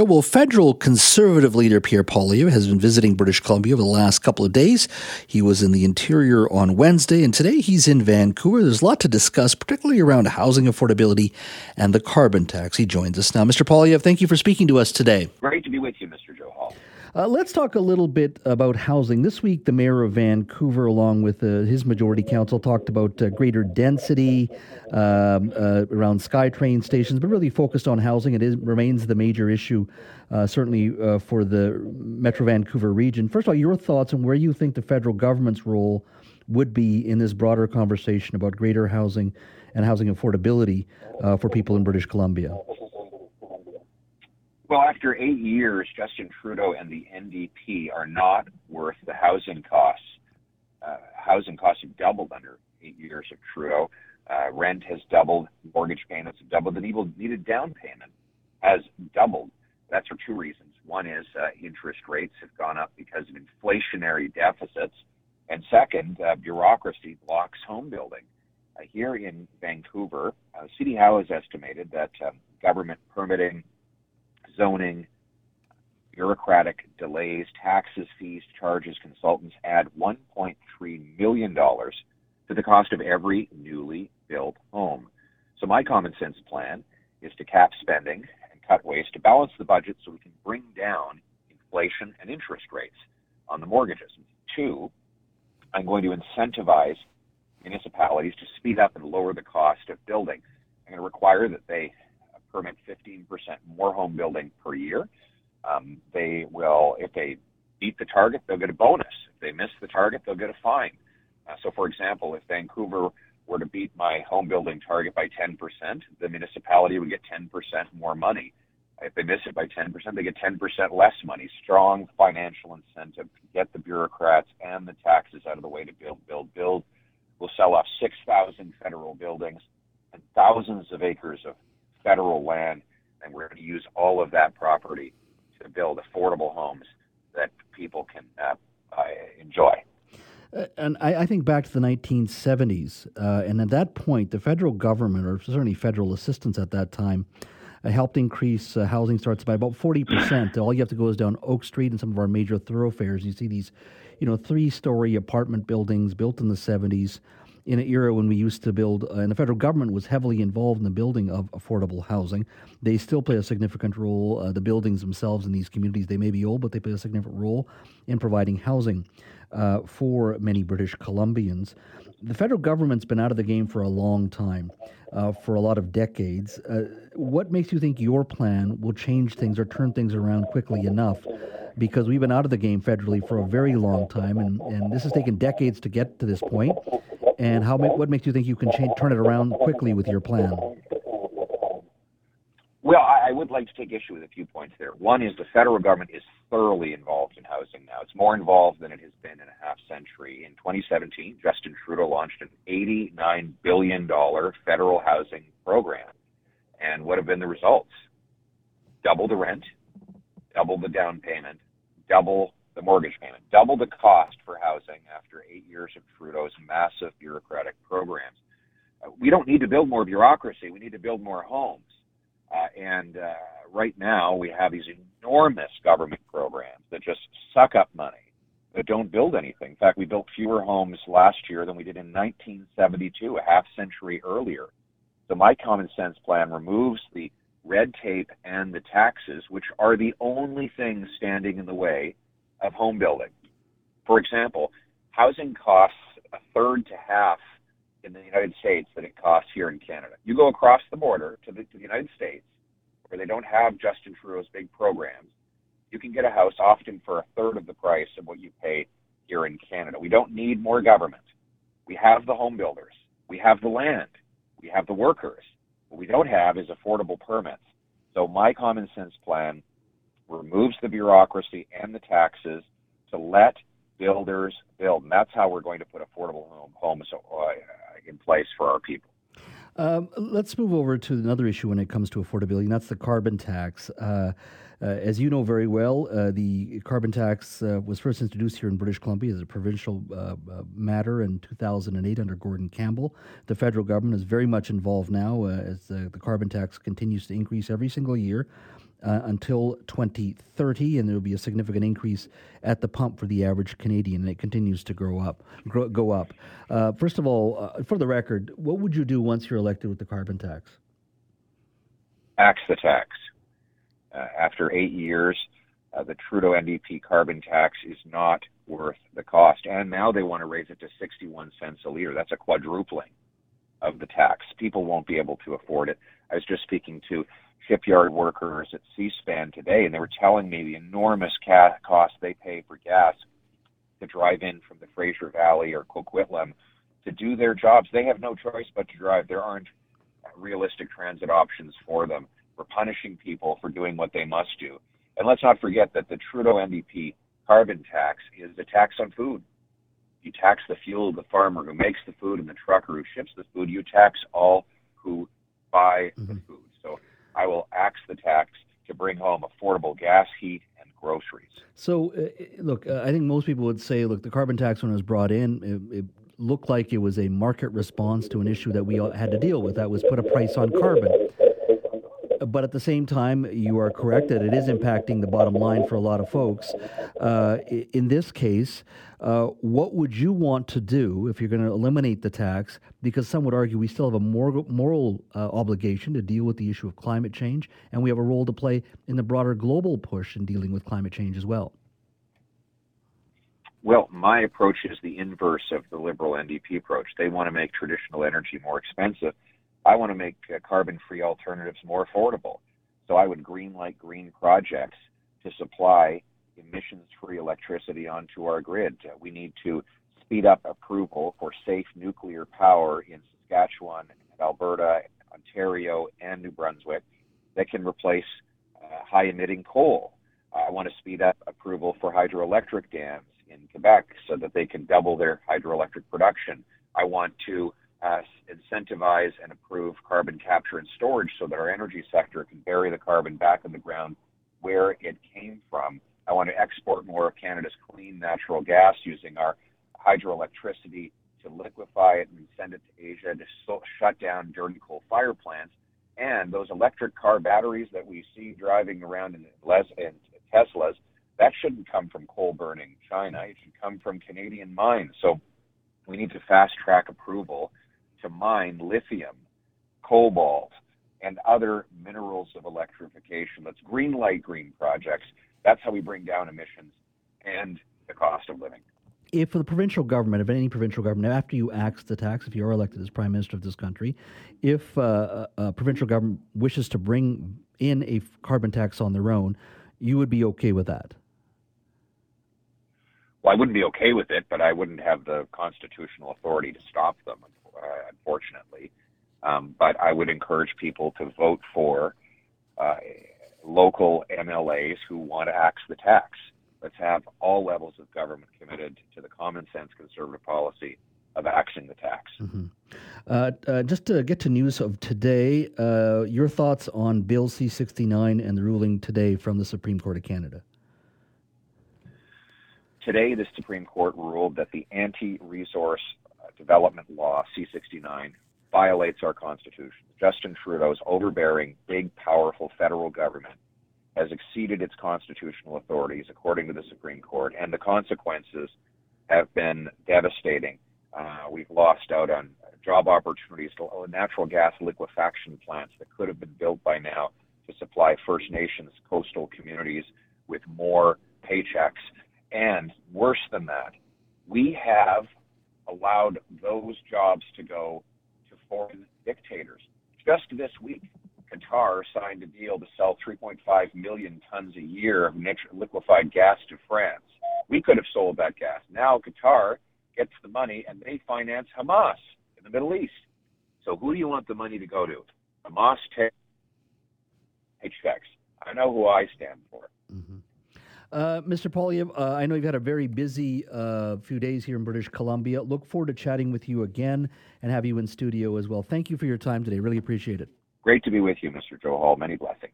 Well, federal conservative leader Pierre Poilievre has been visiting British Columbia over the last couple of days. He was in the interior on Wednesday, and today he's in Vancouver. There's a lot to discuss, particularly around housing affordability and the carbon tax. He joins us now. Mr. Poilievre, thank you for speaking to us today. Great to be with you, Mr. Johal. Uh, let's talk a little bit about housing. This week, the mayor of Vancouver, along with uh, his majority council, talked about uh, greater density um, uh, around SkyTrain stations, but really focused on housing. It is, remains the major issue, uh, certainly uh, for the Metro Vancouver region. First of all, your thoughts on where you think the federal government's role would be in this broader conversation about greater housing and housing affordability for people in British Columbia. Well, after eight years, Justin Trudeau and the NDP are not worth the housing costs. Uh, housing costs have doubled under eight years of Trudeau. Uh, rent has doubled, mortgage payments have doubled, the needed down payment has doubled. That's for two reasons. One is uh, interest rates have gone up because of inflationary deficits, and second, uh, bureaucracy blocks home building. Uh, here in Vancouver, uh, City Hall has estimated that um, government permitting zoning, bureaucratic delays, taxes, fees, charges, consultants add $1.3 million to the cost of every newly built home. So my common sense plan is to cap spending and cut waste to balance the budget so we can bring down inflation and interest rates on the mortgages. Two, I'm going to incentivize municipalities to speed up and lower the cost of building. I'm going to require that they permit 15% more home building per year. Um, they will, if they beat the target, they'll get a bonus. If they miss the target, they'll get a fine. Uh, so, for example, if Vancouver were to beat my home building target by 10%, the municipality would get 10% more money. If they miss it by 10%, they get 10% less money. Strong financial incentive to get the bureaucrats and the taxes out of the way to build, build, build. We'll sell off 6,000 federal buildings and thousands of acres of federal land, and we're going to use all of that property to build affordable homes that people can uh, uh, enjoy. Uh, and I, I, think back to the 1970s, uh, and at that point, the federal government, or certainly federal assistance at that time, uh, helped increase uh, housing starts by about 40%. All you have to go is down Oak Street and some of our major thoroughfares. You see these, you know, three-story apartment buildings built in the 70s in an era when we used to build, uh, and the federal government was heavily involved in the building of affordable housing. They still play a significant role. Uh, the buildings themselves in these communities, they may be old, but they play a significant role in providing housing uh, for many British Columbians. The federal government's been out of the game for a long time, uh, for a lot of decades. Uh, what makes you think your plan will change things or turn things around quickly enough? Because we've been out of the game federally for a very long time, and, and this has taken decades to get to this point and how what makes you think you can change, turn it around quickly with your plan? Well, I, would like to take issue with a few points there. One is the federal government is thoroughly involved in housing now. It's more involved than it has been in a half century. In 2017, Justin Trudeau launched an $89 billion federal housing program. And what have been the results? Double the rent, double the down payment, double the mortgage payment, double the cost for housing after eight years of Trudeau's massive bureaucratic programs. Uh, we don't need to build more bureaucracy. We need to build more homes. Uh, and uh, right now, we have these enormous government programs that just suck up money, that don't build anything. In fact, we built fewer homes last year than we did in 1972, a half century earlier. So my common sense plan removes the red tape and the taxes, which are the only things standing in the way of home building. For example, housing costs a third to half in the United States than it costs here in Canada. You go across the border to the, to the United States, where they don't have Justin Trudeau's big programs, you can get a house often for a third of the price of what you pay here in Canada. We don't need more government. We have the home builders. We have the land. We have the workers. What we don't have is affordable permits. So my common sense plan removes the bureaucracy and the taxes to let builders build. And that's how we're going to put affordable home, homes uh, in place for our people. Um, let's move over to another issue when it comes to affordability, and that's the carbon tax. Uh, uh, as you know very well, uh, the carbon tax uh, was first introduced here in British Columbia as a provincial uh, matter in 2008 under Gordon Campbell. The federal government is very much involved now as the carbon tax continues to increase every single year. Uh, until 2030, and there will be a significant increase at the pump for the average Canadian, and it continues to grow up, grow, go up. Uh, first of all, uh, for the record, what would you do once you're elected with the carbon tax? Axe the tax. Uh, after eight years, uh, the Trudeau NDP carbon tax is not worth the cost, and now they want to raise it to 61 cents a liter. That's a quadrupling of the tax. People won't be able to afford it. I was just speaking to shipyard workers at Seaspan today, and they were telling me the enormous cost they pay for gas to drive in from the Fraser Valley or Coquitlam to do their jobs. They have no choice but to drive. There aren't realistic transit options for them. We're punishing people for doing what they must do. And let's not forget that the Trudeau NDP carbon tax is a tax on food. You tax the fuel of the farmer who makes the food and the trucker who ships the food. You tax all who buy mm-hmm. the food. I will axe the tax to bring home affordable gas, heat, and groceries. So, uh, look, uh, I think most people would say, look, the carbon tax when it was brought in, it, it looked like it was a market response to an issue that we had to deal with. That was put a price on carbon but at the same time, you are correct that it is impacting the bottom line for a lot of folks. Uh, in this case, uh, what would you want to do if you're going to eliminate the tax? Because some would argue we still have a moral, moral uh, obligation to deal with the issue of climate change, and we have a role to play in the broader global push in dealing with climate change as well. Well, my approach is the inverse of the Liberal NDP approach. They want to make traditional energy more expensive I want to make uh, carbon free alternatives more affordable. So I would green light green projects to supply emissions free electricity onto our grid. Uh, we need to speed up approval for safe nuclear power in Saskatchewan, Alberta, Ontario, and New Brunswick that can replace uh, high emitting coal. I want to speed up approval for hydroelectric dams in Quebec so that they can double their hydroelectric production. I want to uh, incentivize and approve carbon capture and storage so that our energy sector can bury the carbon back in the ground where it came from. I want to export more of Canada's clean natural gas using our hydroelectricity to liquefy it and send it to Asia to so- shut down dirty coal fire plants. And those electric car batteries that we see driving around in, Les- in Teslas, that shouldn't come from coal burning China. It should come from Canadian mines. So we need to fast track approval to mine lithium, cobalt, and other minerals of electrification. Let's green light green projects. That's how we bring down emissions and the cost of living. If the provincial government, if any provincial government, after you axe the tax, if you are elected as prime minister of this country, if uh, a provincial government wishes to bring in a carbon tax on their own, you would be okay with that? Well, I wouldn't be okay with it, but I wouldn't have the constitutional authority to stop them uh, unfortunately. Um, but I would encourage people to vote for uh, local MLAs who want to axe the tax. Let's have all levels of government committed to the common sense conservative policy of axing the tax. Mm-hmm. Uh, uh, just to get to news of today, uh, your thoughts on Bill C 69 and the ruling today from the Supreme Court of Canada? Today, the Supreme Court ruled that the anti resource development law, C69, violates our Constitution. Justin Trudeau's overbearing, big, powerful federal government has exceeded its constitutional authorities, according to the Supreme Court, and the consequences have been devastating. Uh, we've lost out on job opportunities, to natural gas liquefaction plants that could have been built by now to supply First Nations coastal communities with more paychecks. And worse than that, we have allowed those jobs to go to foreign dictators. Just this week, Qatar signed a deal to sell 3.5 million tons a year of liquefied gas to France. We could have sold that gas. Now Qatar gets the money and they finance Hamas in the Middle East. So who do you want the money to go to? Hamas takes I know who I stand for. Mm-hmm. Uh, Mr. Poilievre, uh, I know you've had a very busy uh, few days here in British Columbia. Look forward to chatting with you again and have you in studio as well. Thank you for your time today. Really appreciate it. Great to be with you, Mr. Johal. Many blessings.